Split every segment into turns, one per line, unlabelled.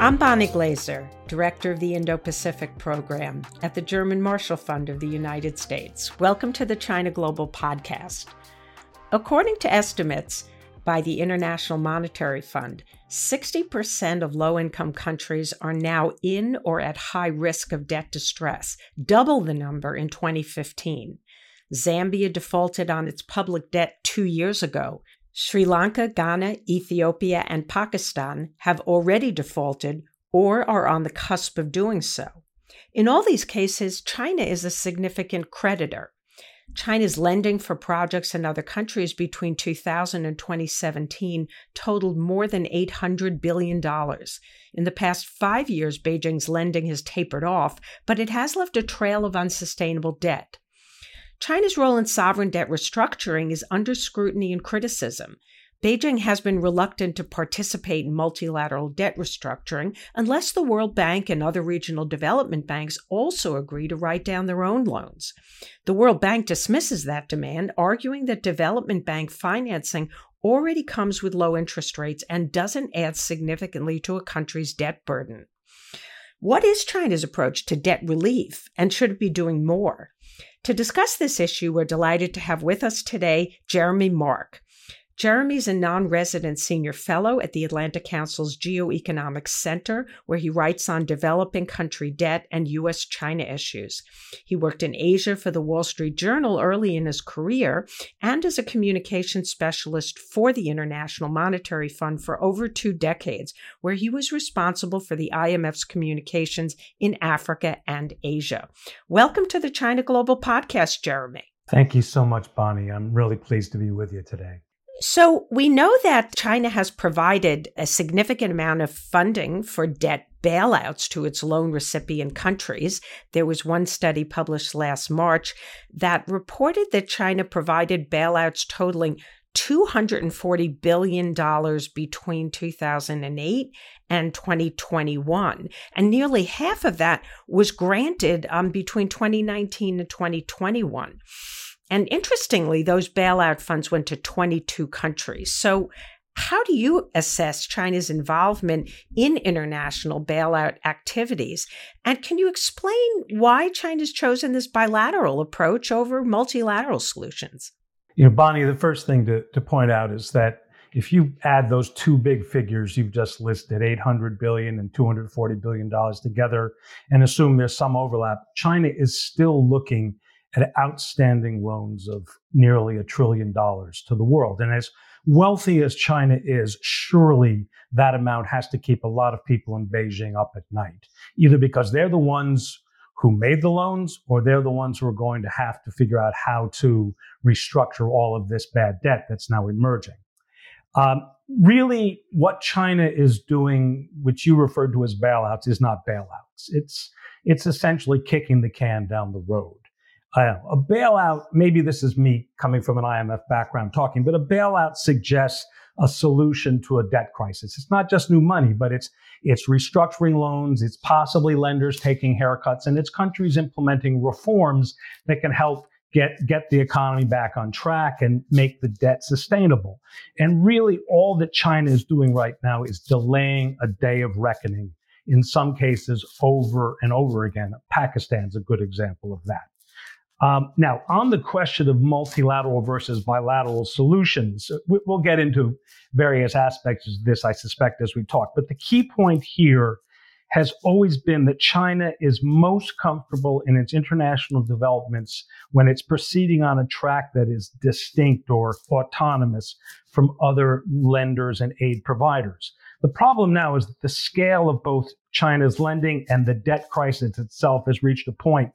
I'm Bonnie Glaser, Director of the Indo Pacific Program at the German Marshall Fund of the United States. Welcome to the China Global Podcast. According to estimates by the International Monetary Fund, 60% of low income countries are now in or at high risk of debt distress, double the number in 2015. Zambia defaulted on its public debt two years ago. Sri Lanka, Ghana, Ethiopia, and Pakistan have already defaulted or are on the cusp of doing so. In all these cases, China is a significant creditor. China's lending for projects in other countries between 2000 and 2017 totaled more than $800 billion. In the past five years, Beijing's lending has tapered off, but it has left a trail of unsustainable debt. China's role in sovereign debt restructuring is under scrutiny and criticism. Beijing has been reluctant to participate in multilateral debt restructuring unless the World Bank and other regional development banks also agree to write down their own loans. The World Bank dismisses that demand, arguing that development bank financing already comes with low interest rates and doesn't add significantly to a country's debt burden. What is China's approach to debt relief, and should it be doing more? To discuss this issue, we're delighted to have with us today Jeremy Mark. Jeremy's a non resident senior fellow at the Atlantic Council's Geoeconomics Center, where he writes on developing country debt and U.S. China issues. He worked in Asia for the Wall Street Journal early in his career and as a communication specialist for the International Monetary Fund for over two decades, where he was responsible for the IMF's communications in Africa and Asia. Welcome to the China Global Podcast, Jeremy.
Thank you so much, Bonnie. I'm really pleased to be with you today.
So we know that China has provided a significant amount of funding for debt bailouts to its loan recipient countries. There was one study published last March that reported that China provided bailouts totaling $240 billion between 2008 and 2021. And nearly half of that was granted um, between 2019 and 2021. And interestingly, those bailout funds went to 22 countries. So, how do you assess China's involvement in international bailout activities? And can you explain why China's chosen this bilateral approach over multilateral solutions?
You know, Bonnie, the first thing to, to point out is that if you add those two big figures you've just listed, 800 billion and 240 billion dollars together, and assume there's some overlap, China is still looking at outstanding loans of nearly a trillion dollars to the world. And as wealthy as China is, surely that amount has to keep a lot of people in Beijing up at night, either because they're the ones who made the loans or they're the ones who are going to have to figure out how to restructure all of this bad debt that's now emerging. Um, really, what China is doing, which you referred to as bailouts, is not bailouts. It's it's essentially kicking the can down the road. A bailout, maybe this is me coming from an IMF background talking, but a bailout suggests a solution to a debt crisis. It's not just new money, but it's it's restructuring loans, it's possibly lenders taking haircuts, and it's countries implementing reforms that can help get get the economy back on track and make the debt sustainable. And really all that China is doing right now is delaying a day of reckoning in some cases over and over again. Pakistan's a good example of that. Um, now, on the question of multilateral versus bilateral solutions, we'll get into various aspects of this, I suspect, as we talk. But the key point here has always been that China is most comfortable in its international developments when it's proceeding on a track that is distinct or autonomous from other lenders and aid providers. The problem now is that the scale of both China's lending and the debt crisis itself has reached a point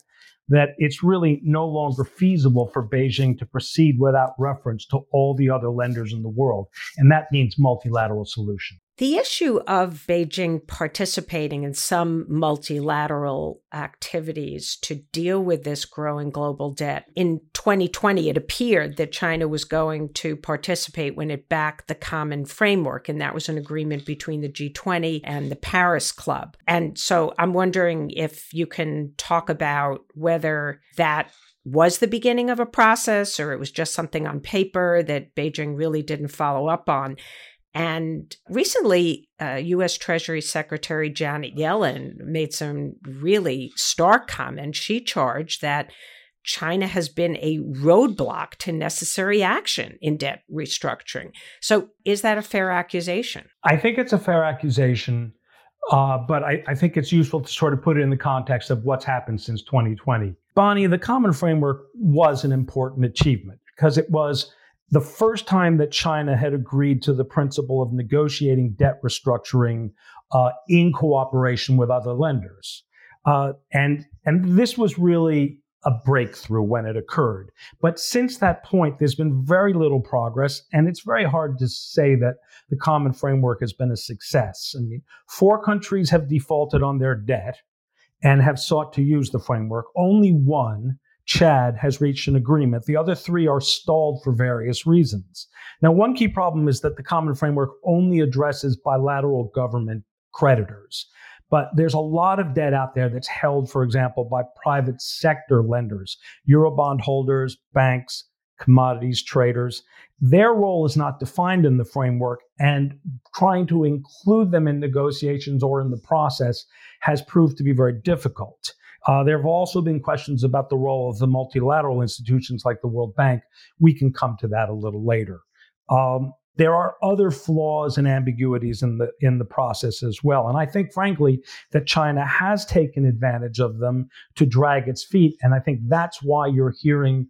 that it's really no longer feasible for Beijing to proceed without reference to all the other lenders in the world. And that means multilateral solution.
The issue of Beijing participating in some multilateral activities to deal with this growing global debt. In 2020, it appeared that China was going to participate when it backed the common framework, and that was an agreement between the G20 and the Paris Club. And so I'm wondering if you can talk about whether that was the beginning of a process or it was just something on paper that Beijing really didn't follow up on And recently, uh, U.S. Treasury Secretary Janet Yellen made some really stark comments. She charged that China has been a roadblock to necessary action in debt restructuring. So, is that a fair accusation?
I think it's a fair accusation, uh, but I, I, think it's useful to sort of put it in the context of what's happened since 2020. Bonnie, the Common Framework was an important achievement because it was the first time that China had agreed to the principle of negotiating debt restructuring uh, in cooperation with other lenders. Uh, and, and this was really a breakthrough when it occurred. But since that point, there's been very little progress, and it's very hard to say that the common framework has been a success. I mean, four countries have defaulted on their debt and have sought to use the framework. Only one, Chad, has reached an agreement. The other three are stalled for various reasons. Now, one key problem is that the common framework only addresses bilateral government creditors. But there's a lot of debt out there that's held, for example, by private sector lenders, Eurobond holders, banks, commodities traders. Their role is not defined in the framework, and trying to include them in negotiations or in the process has proved to be very difficult. Uh, there have also been questions about the role of the multilateral institutions like the World Bank. We can come to that a little later. Um, there are other flaws and ambiguities in the in the process as well and i think frankly that china has taken advantage of them to drag its feet and i think that's why you're hearing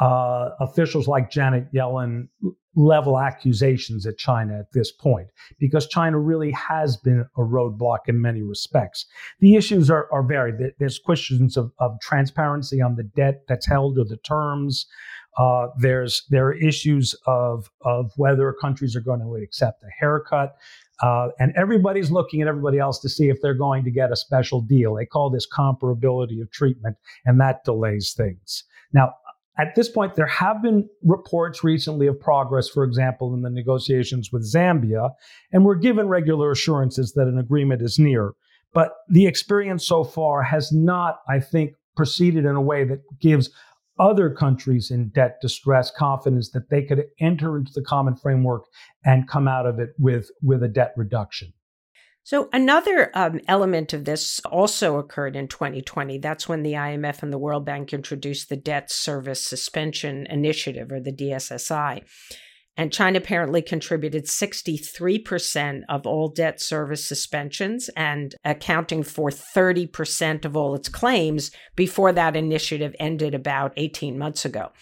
uh, officials like janet yellen level accusations at china at this point because china really has been a roadblock in many respects the issues are, are varied there's questions of, of transparency on the debt that's held or the terms uh, there's there are issues of of whether countries are going to accept a haircut, uh, and everybody's looking at everybody else to see if they're going to get a special deal. They call this comparability of treatment, and that delays things. Now, at this point, there have been reports recently of progress, for example, in the negotiations with Zambia, and we're given regular assurances that an agreement is near. But the experience so far has not, I think, proceeded in a way that gives other countries in debt distress confidence that they could enter into the common framework and come out of it with, with a debt reduction.
So, another um, element of this also occurred in 2020. That's when the IMF and the World Bank introduced the Debt Service Suspension Initiative, or the DSSI. And China apparently contributed 63% of all debt service suspensions and accounting for 30% of all its claims before that initiative ended about 18 months ago.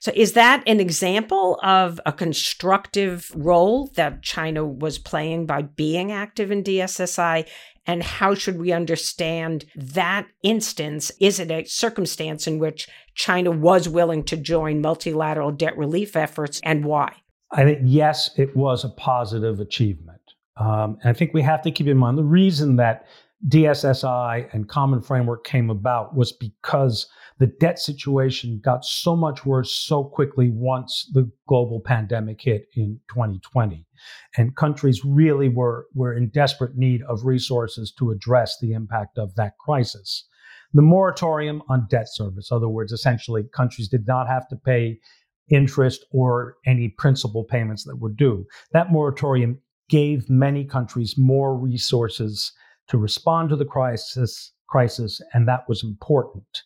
So, is that an example of a constructive role that China was playing by being active in DSSI? And how should we understand that instance? Is it a circumstance in which China was willing to join multilateral debt relief efforts and why?
I think, yes, it was a positive achievement. Um, and I think we have to keep in mind the reason that DSSI and Common Framework came about was because the debt situation got so much worse so quickly once the global pandemic hit in 2020. And countries really were, were in desperate need of resources to address the impact of that crisis. The moratorium on debt service, other words, essentially, countries did not have to pay interest or any principal payments that were due. That moratorium gave many countries more resources to respond to the crisis crisis and that was important.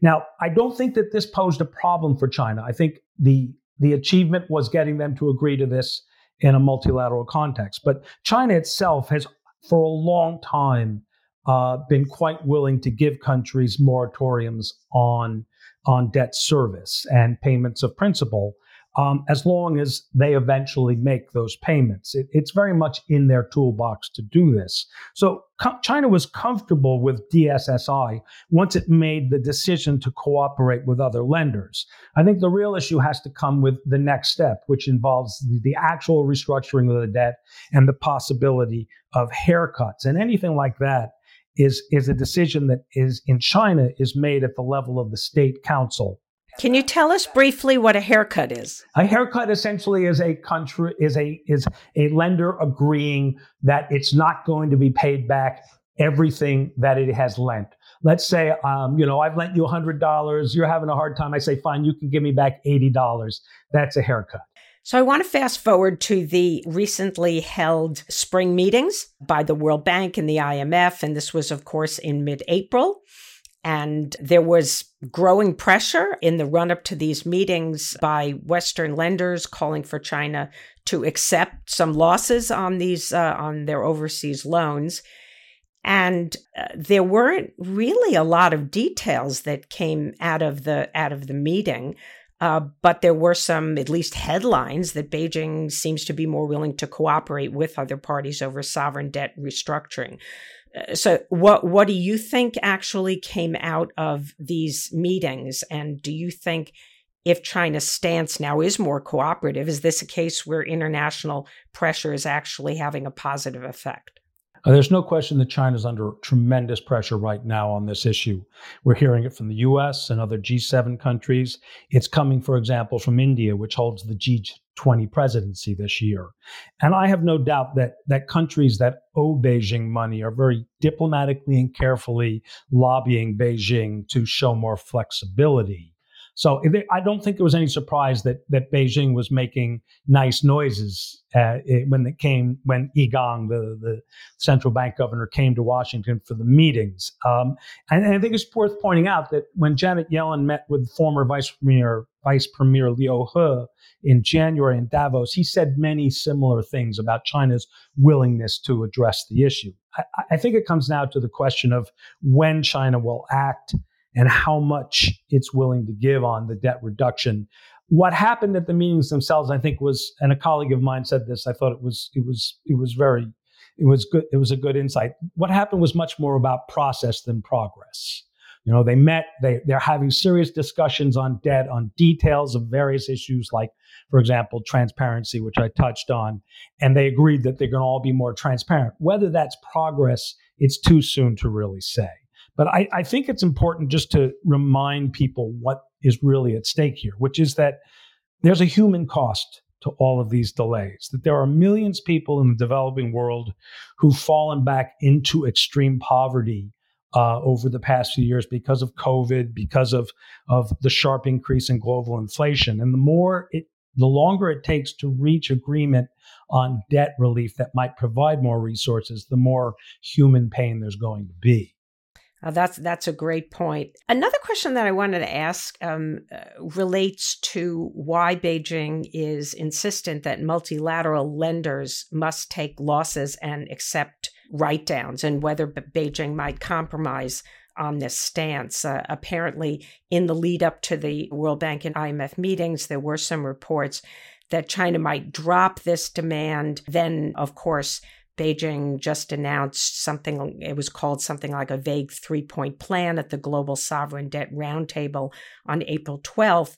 Now, I don't think that this posed a problem for China. I think the the achievement was getting them to agree to this in a multilateral context. But China itself has, for a long time, uh, been quite willing to give countries moratoriums on on debt service and payments of principal, um, as long as they eventually make those payments. It, it's very much in their toolbox to do this. So co- China was comfortable with DSSI once it made the decision to cooperate with other lenders. I think the real issue has to come with the next step, which involves the, the actual restructuring of the debt and the possibility of haircuts and anything like that is is a decision that is in China is made at the level of the state council.
Can you tell us briefly what a haircut is?
A haircut essentially is a country is a is a lender agreeing that it's not going to be paid back everything that it has lent. Let's say, um, you know, I've lent you hundred dollars. You're having a hard time. I say, fine, you can give me back eighty dollars. That's a haircut.
So I want to fast forward to the recently held spring meetings by the World Bank and the IMF. And this was, of course, in mid April. And there was growing pressure in the run up to these meetings by Western lenders calling for China to accept some losses on these, uh, on their overseas loans. And uh, there weren't really a lot of details that came out of the, out of the meeting. Uh, but there were some, at least headlines, that Beijing seems to be more willing to cooperate with other parties over sovereign debt restructuring. Uh, so, what what do you think actually came out of these meetings? And do you think if China's stance now is more cooperative, is this a case where international pressure is actually having a positive effect?
Uh, there's no question that China's under tremendous pressure right now on this issue. We're hearing it from the US and other G7 countries. It's coming, for example, from India, which holds the G20 presidency this year. And I have no doubt that, that countries that owe Beijing money are very diplomatically and carefully lobbying Beijing to show more flexibility. So I don't think it was any surprise that that Beijing was making nice noises uh, when it came when Yi Gang, the the central bank governor, came to Washington for the meetings. Um, and, and, I think it's worth pointing out that when Janet Yellen met with former Vice Premier Vice Premier Liu He in January in Davos, he said many similar things about China's willingness to address the issue. I, I think it comes now to the question of when China will act and how much it's willing to give on the debt reduction. What happened at the meetings themselves, I think, was, and a colleague of mine said this. I thought it was, it was, it was very, it was good. It was a good insight. What happened was much more about process than progress. You know, they met. They they're having serious discussions on debt, on details of various issues, like, for example, transparency, which I touched on, and they agreed that they're going to all be more transparent. Whether that's progress, it's too soon to really say. But I, I think it's important just to remind people what is really at stake here, which is that there's a human cost to all of these delays, that there are millions of people in the developing world who've fallen back into extreme poverty uh, over the past few years because of COVID, because of, of the sharp increase in global inflation. And the more it, the longer it takes to reach agreement on debt relief that might provide more resources, the more human pain there's going to be.
Uh, that's that's a great point. Another question that I wanted to ask um, uh, relates to why Beijing is insistent that multilateral lenders must take losses and accept write downs, and whether Beijing might compromise on this stance. Uh, apparently, in the lead up to the World Bank and IMF meetings, there were some reports that China might drop this demand. Then, of course, Beijing just announced something, it was called something like a vague three point plan at the Global Sovereign Debt Roundtable on April 12th,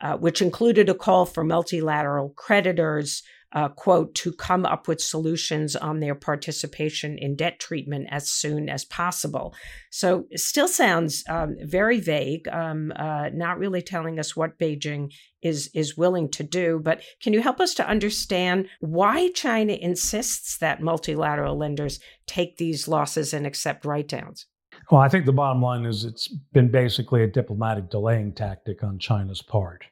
uh, which included a call for multilateral creditors uh, quote, to come up with solutions on their participation in debt treatment as soon as possible. So still sounds um, very vague, um, uh, not really telling us what Beijing is is willing to do. But can you help us to understand why China insists that multilateral lenders take these losses and accept write downs?
Well, I think the bottom line is it's been basically a diplomatic delaying tactic on China's part.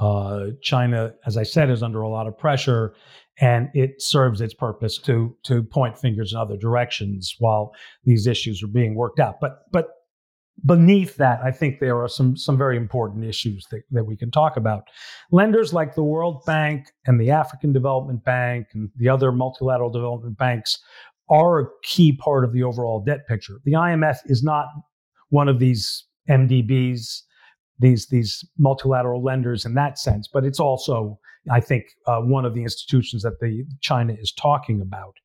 Uh, China, as I said, is under a lot of pressure, and it serves its purpose to to point fingers in other directions while these issues are being worked out. But but beneath that, I think there are some some very important issues that, that we can talk about. Lenders like the World Bank and the African Development Bank and the other multilateral development banks are a key part of the overall debt picture. The IMF is not one of these MDBs these these multilateral lenders in that sense, but it's also, I think, uh, one of the institutions that the China is talking about.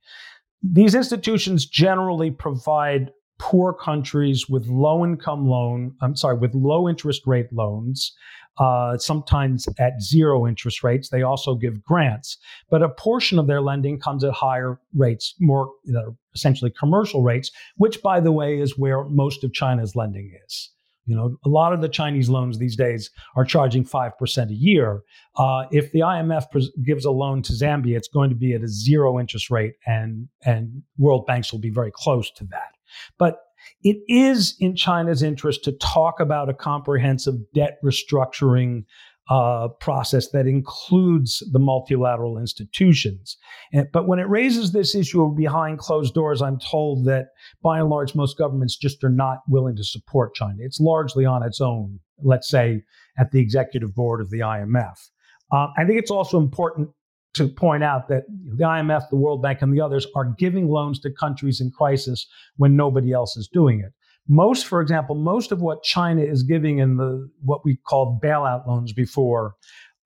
These institutions generally provide poor countries with low income loan, I'm sorry, with low interest rate loans, uh, sometimes at zero interest rates. They also give grants, but a portion of their lending comes at higher rates, more you know, essentially commercial rates, which, by the way, is where most of China's lending is. You know, a lot of the Chinese loans these days are charging 5% a year. Uh, if the IMF pres- gives a loan to Zambia, it's going to be at a zero interest rate, and, and world banks will be very close to that. But it is in China's interest to talk about a comprehensive debt restructuring uh, process that includes the multilateral institutions. And, but when it raises this issue behind closed doors, I'm told that by and large, most governments just are not willing to support China. It's largely on its own, let's say, at the executive board of the IMF. Uh, I think it's also important to point out that the IMF, the World Bank, and the others are giving loans to countries in crisis when nobody else is doing it. Most, for example, most of what China is giving in the what we called bailout loans before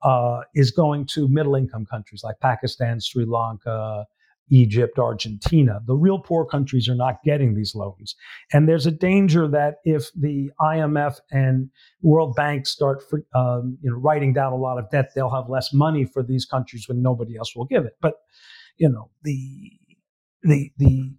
uh, is going to middle income countries like Pakistan, Sri Lanka, Egypt, Argentina. The real poor countries are not getting these loans. And there's a danger that if the IMF and World Bank start for, um, you know, writing down a lot of debt, they'll have less money for these countries when nobody else will give it. But, you know, the, the, the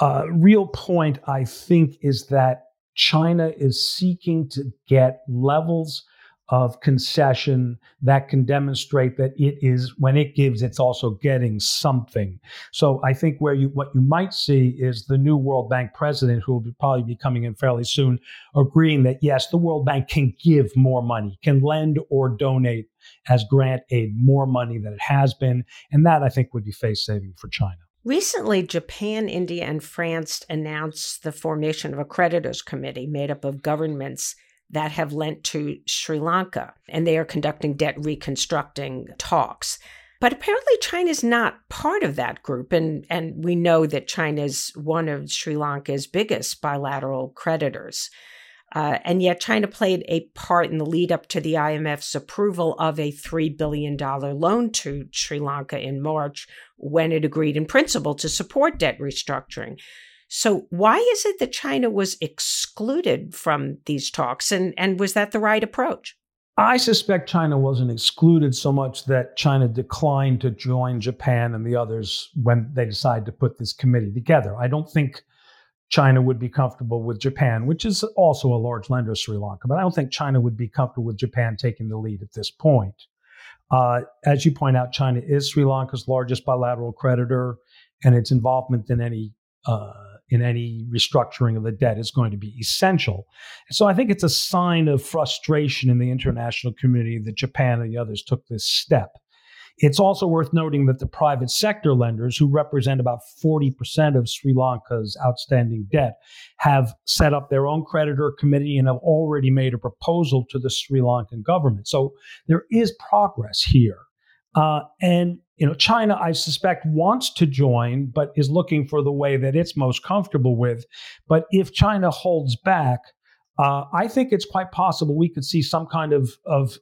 uh, real point, I think, is that China is seeking to get levels of concession that can demonstrate that it is when it gives it's also getting something. So i think where you what you might see is the new world bank president who will be, probably be coming in fairly soon agreeing that yes the world bank can give more money can lend or donate as grant aid more money than it has been. And that i think would be face saving for china
Recently, Japan, India, and France announced the formation of a creditors committee made up of governments that have lent to Sri Lanka, and they are conducting debt reconstructing talks. But apparently, China is not part of that group. And, and we know that China is one of Sri Lanka's biggest bilateral creditors. Uh, and yet, China played a part in the lead up to the IMF's approval of a $3 billion loan to Sri Lanka in March when it agreed in principle to support debt restructuring. So, why is it that China was excluded from these talks? And, and was that the right approach?
I suspect China wasn't excluded so much that China declined to join Japan and the others when they decided to put this committee together. I don't think China would be comfortable with Japan, which is also a large lender of Sri Lanka, but I don't think China would be comfortable with Japan taking the lead at this point. Uh, as you point out, China is Sri Lanka's largest bilateral creditor, and its involvement in any uh, in any restructuring of the debt is going to be essential. So I think it's a sign of frustration in the international community that Japan and the others took this step. It's also worth noting that the private sector lenders, who represent about 40% of Sri Lanka's outstanding debt, have set up their own creditor committee and have already made a proposal to the Sri Lankan government. So there is progress here. Uh, and you know, China, I suspect, wants to join, but is looking for the way that it's most comfortable with. But if China holds back, uh, I think it's quite possible we could see some kind of, of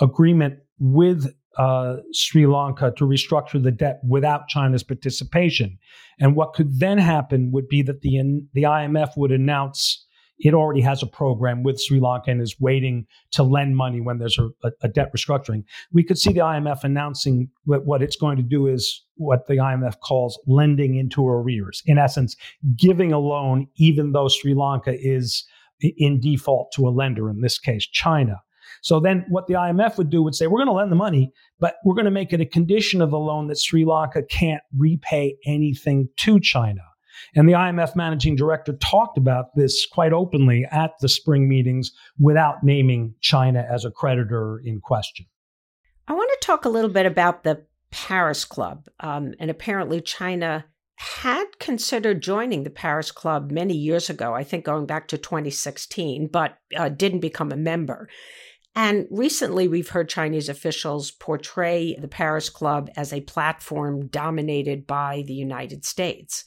agreement with uh, Sri Lanka to restructure the debt without China's participation. And what could then happen would be that the, the IMF would announce it already has a program with Sri Lanka and is waiting to lend money when there's a, a, debt restructuring. We could see the IMF announcing what, what it's going to do is what the IMF calls lending into arrears. In essence, giving a loan even though Sri Lanka is in default to a lender, in this case, China. So then what the IMF would do would say, we're going to lend the money, but we're going to make it a condition of the loan that Sri Lanka can't repay anything to China. And the IMF managing director talked about this quite openly at the spring meetings without naming China as a creditor in question.
I want to talk a little bit about the Paris Club. Um, and apparently, China had considered joining the Paris Club many years ago, I think going back to 2016, but uh, didn't become a member. And recently, we've heard Chinese officials portray the Paris Club as a platform dominated by the United States.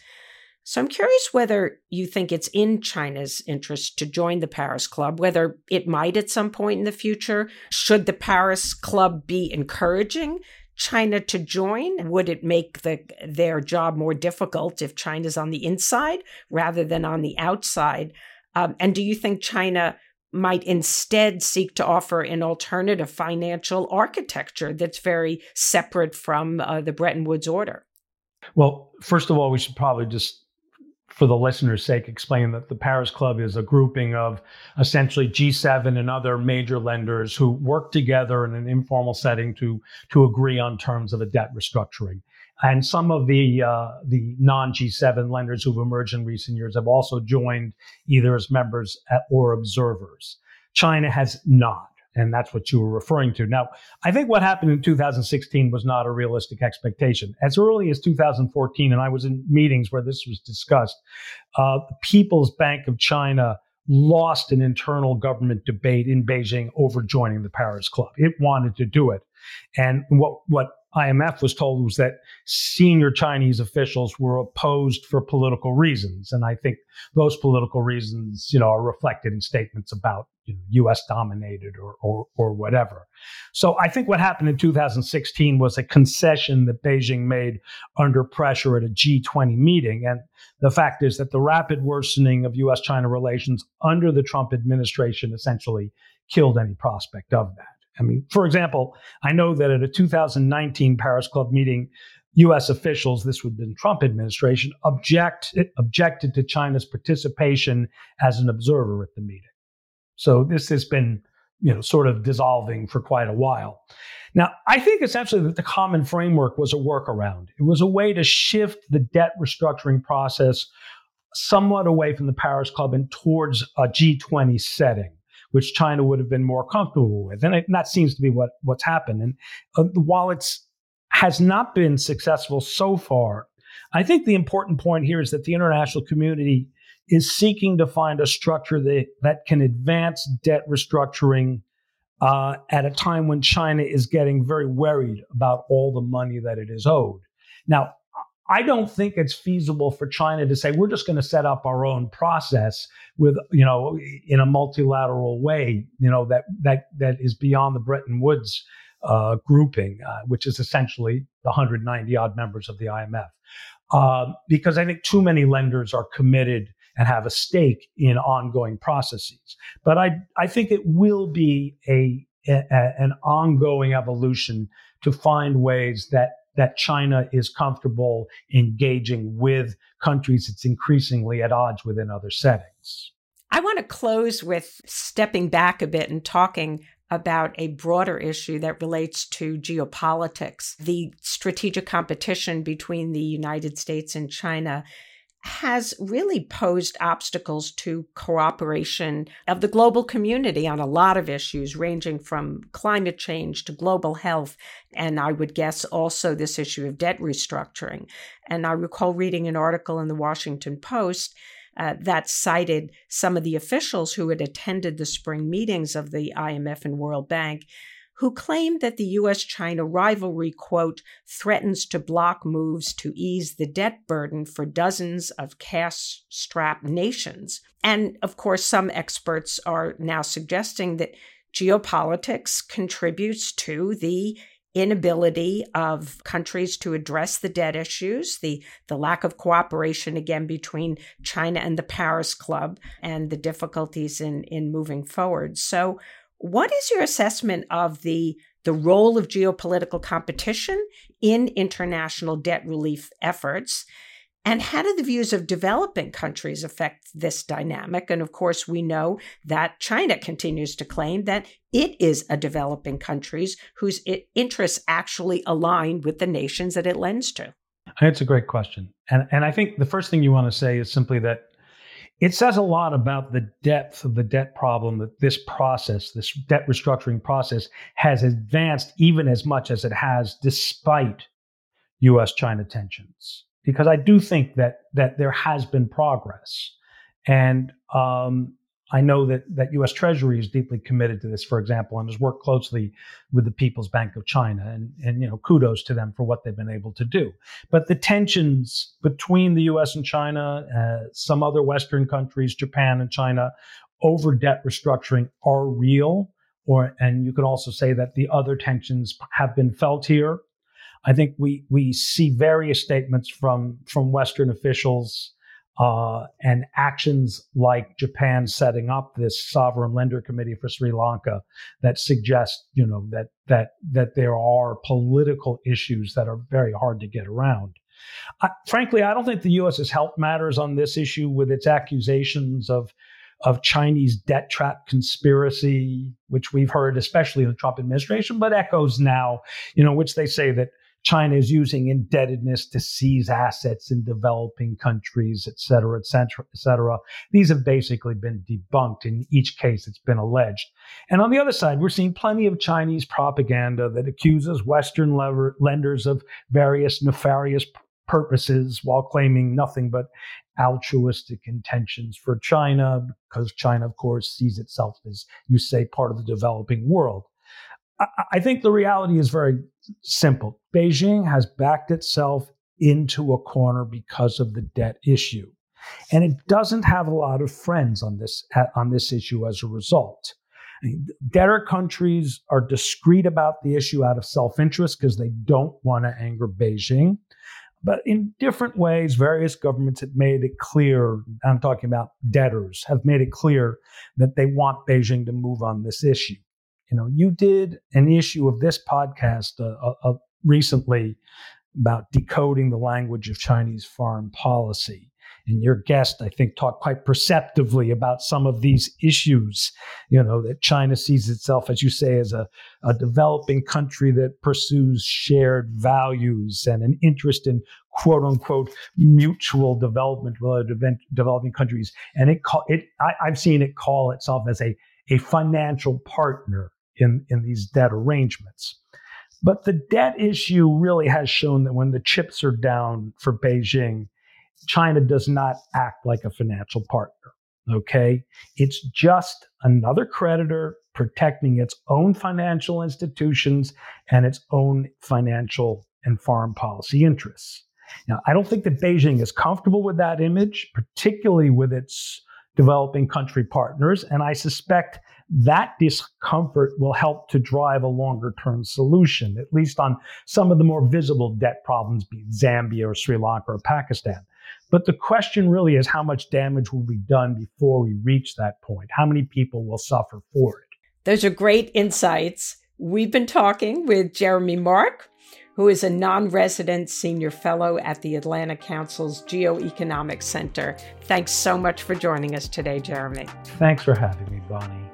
So I'm curious whether you think it's in China's interest to join the Paris Club, whether it might at some point in the future. Should the Paris Club be encouraging China to join? Would it make the, their job more difficult if China's on the inside rather than on the outside? Um, and do you think China might instead seek to offer an alternative financial architecture that's very separate from uh, the Bretton Woods order?
Well, first of all, we should probably just for the listener's sake, explain that the Paris Club is a grouping of essentially G7 and other major lenders who work together in an informal setting to to agree on terms of a debt restructuring. And some of the uh, the non G7 lenders who've emerged in recent years have also joined either as members or observers. China has not. And that's what you were referring to. Now, I think what happened in 2016 was not a realistic expectation. As early as 2014, and I was in meetings where this was discussed, uh, People's Bank of China lost an internal government debate in Beijing over joining the Paris Club. It wanted to do it. And what, what IMF was told was that senior Chinese officials were opposed for political reasons. And I think those political reasons, you know, are reflected in statements about you know, U.S. dominated or, or, or whatever. So I think what happened in 2016 was a concession that Beijing made under pressure at a G20 meeting. And the fact is that the rapid worsening of U.S.-China relations under the Trump administration essentially killed any prospect of that. I mean, for example, I know that at a 2019 Paris Club meeting, U.S. officials, this would have been Trump administration, object, objected to China's participation as an observer at the meeting. So this has been, you know, sort of dissolving for quite a while. Now, I think essentially that the common framework was a workaround. It was a way to shift the debt restructuring process somewhat away from the Paris Club and towards a G20 setting which China would have been more comfortable with. And, it, and that seems to be what, what's happened. And uh, while it's has not been successful so far, I think the important point here is that the international community is seeking to find a structure that, that can advance debt restructuring uh, at a time when China is getting very worried about all the money that it is owed. Now, I don't think it's feasible for China to say we're just going to set up our own process with you know in a multilateral way you know that that that is beyond the Bretton Woods uh, grouping, uh, which is essentially the 190 odd members of the IMF, uh, because I think too many lenders are committed and have a stake in ongoing processes. But I I think it will be a, a an ongoing evolution to find ways that that China is comfortable engaging with countries it's increasingly at odds with in other settings.
I want to close with stepping back a bit and talking about a broader issue that relates to geopolitics. The strategic competition between the United States and China has really posed obstacles to cooperation of the global community on a lot of issues, ranging from climate change to global health, and I would guess also this issue of debt restructuring. And I recall reading an article in the Washington Post. Uh, that cited some of the officials who had attended the spring meetings of the IMF and World Bank who claimed that the US China rivalry, quote, threatens to block moves to ease the debt burden for dozens of cash strapped nations. And of course, some experts are now suggesting that geopolitics contributes to the inability of countries to address the debt issues, the, the lack of cooperation again between China and the Paris Club, and the difficulties in, in moving forward. So, what is your assessment of the the role of geopolitical competition in international debt relief efforts? And how do the views of developing countries affect this dynamic? And of course, we know that China continues to claim that it is a developing country whose interests actually align with the nations that it lends to.
It's a great question. And, and I think the first thing you want to say is simply that it says a lot about the depth of the debt problem that this process, this debt restructuring process, has advanced even as much as it has despite US China tensions. Because I do think that, that there has been progress. And um, I know that that U.S. Treasury is deeply committed to this, for example, and has worked closely with the People's Bank of China, and and you know kudos to them for what they've been able to do. But the tensions between the U.S. and China, uh, some other Western countries, Japan and China, over debt restructuring are real. Or and you could also say that the other tensions have been felt here. I think we we see various statements from from Western officials uh, and actions like Japan setting up this sovereign lender committee for Sri Lanka that suggest, you know, that that that there are political issues that are very hard to get around. I, frankly, I don't think the U.S. has helped matters on this issue with its accusations of of Chinese debt trap conspiracy, which we've heard, especially in the Trump administration, but echoes now, you know, which they say that China is using indebtedness to seize assets in developing countries, et cetera, et cetera, et cetera. These have basically been debunked. In each case, it's been alleged. And on the other side, we're seeing plenty of Chinese propaganda that accuses Western lever- lenders of various nefarious purposes while claiming nothing but altruistic intentions for China, because China, of course, sees itself as, you say, part of the developing world. I think the reality is very simple. Beijing has backed itself into a corner because of the debt issue. And it doesn't have a lot of friends on this, on this issue as a result. Debtor countries are discreet about the issue out of self interest because they don't want to anger Beijing. But in different ways, various governments have made it clear, I'm talking about debtors, have made it clear that they want Beijing to move on this issue. You know, you did an issue of this podcast uh, uh, uh, recently about decoding the language of Chinese foreign policy. And your guest, I think, talked quite perceptively about some of these issues. You know, that China sees itself, as you say, as a, a developing country that pursues shared values and an interest in quote unquote mutual development with other developing countries. And it, call, it I, I've seen it call itself as a, a financial partner in, in these debt arrangements. But the debt issue really has shown that when the chips are down for Beijing, China does not act like a financial partner. Okay. It's just another creditor protecting its own financial institutions and its own financial and foreign policy interests. Now, I don't think that Beijing is comfortable with that image, particularly with its developing country partners. And I suspect that discomfort will help to drive a longer term solution, at least on some of the more visible debt problems, be it Zambia or Sri Lanka or Pakistan. But the question really is how much damage will be done before we reach that point? How many people will suffer for it?
Those are great insights. We've been talking with Jeremy Mark, who is a non resident senior fellow at the Atlantic Council's Geoeconomic Center. Thanks so much for joining us today, Jeremy.
Thanks for having me, Bonnie.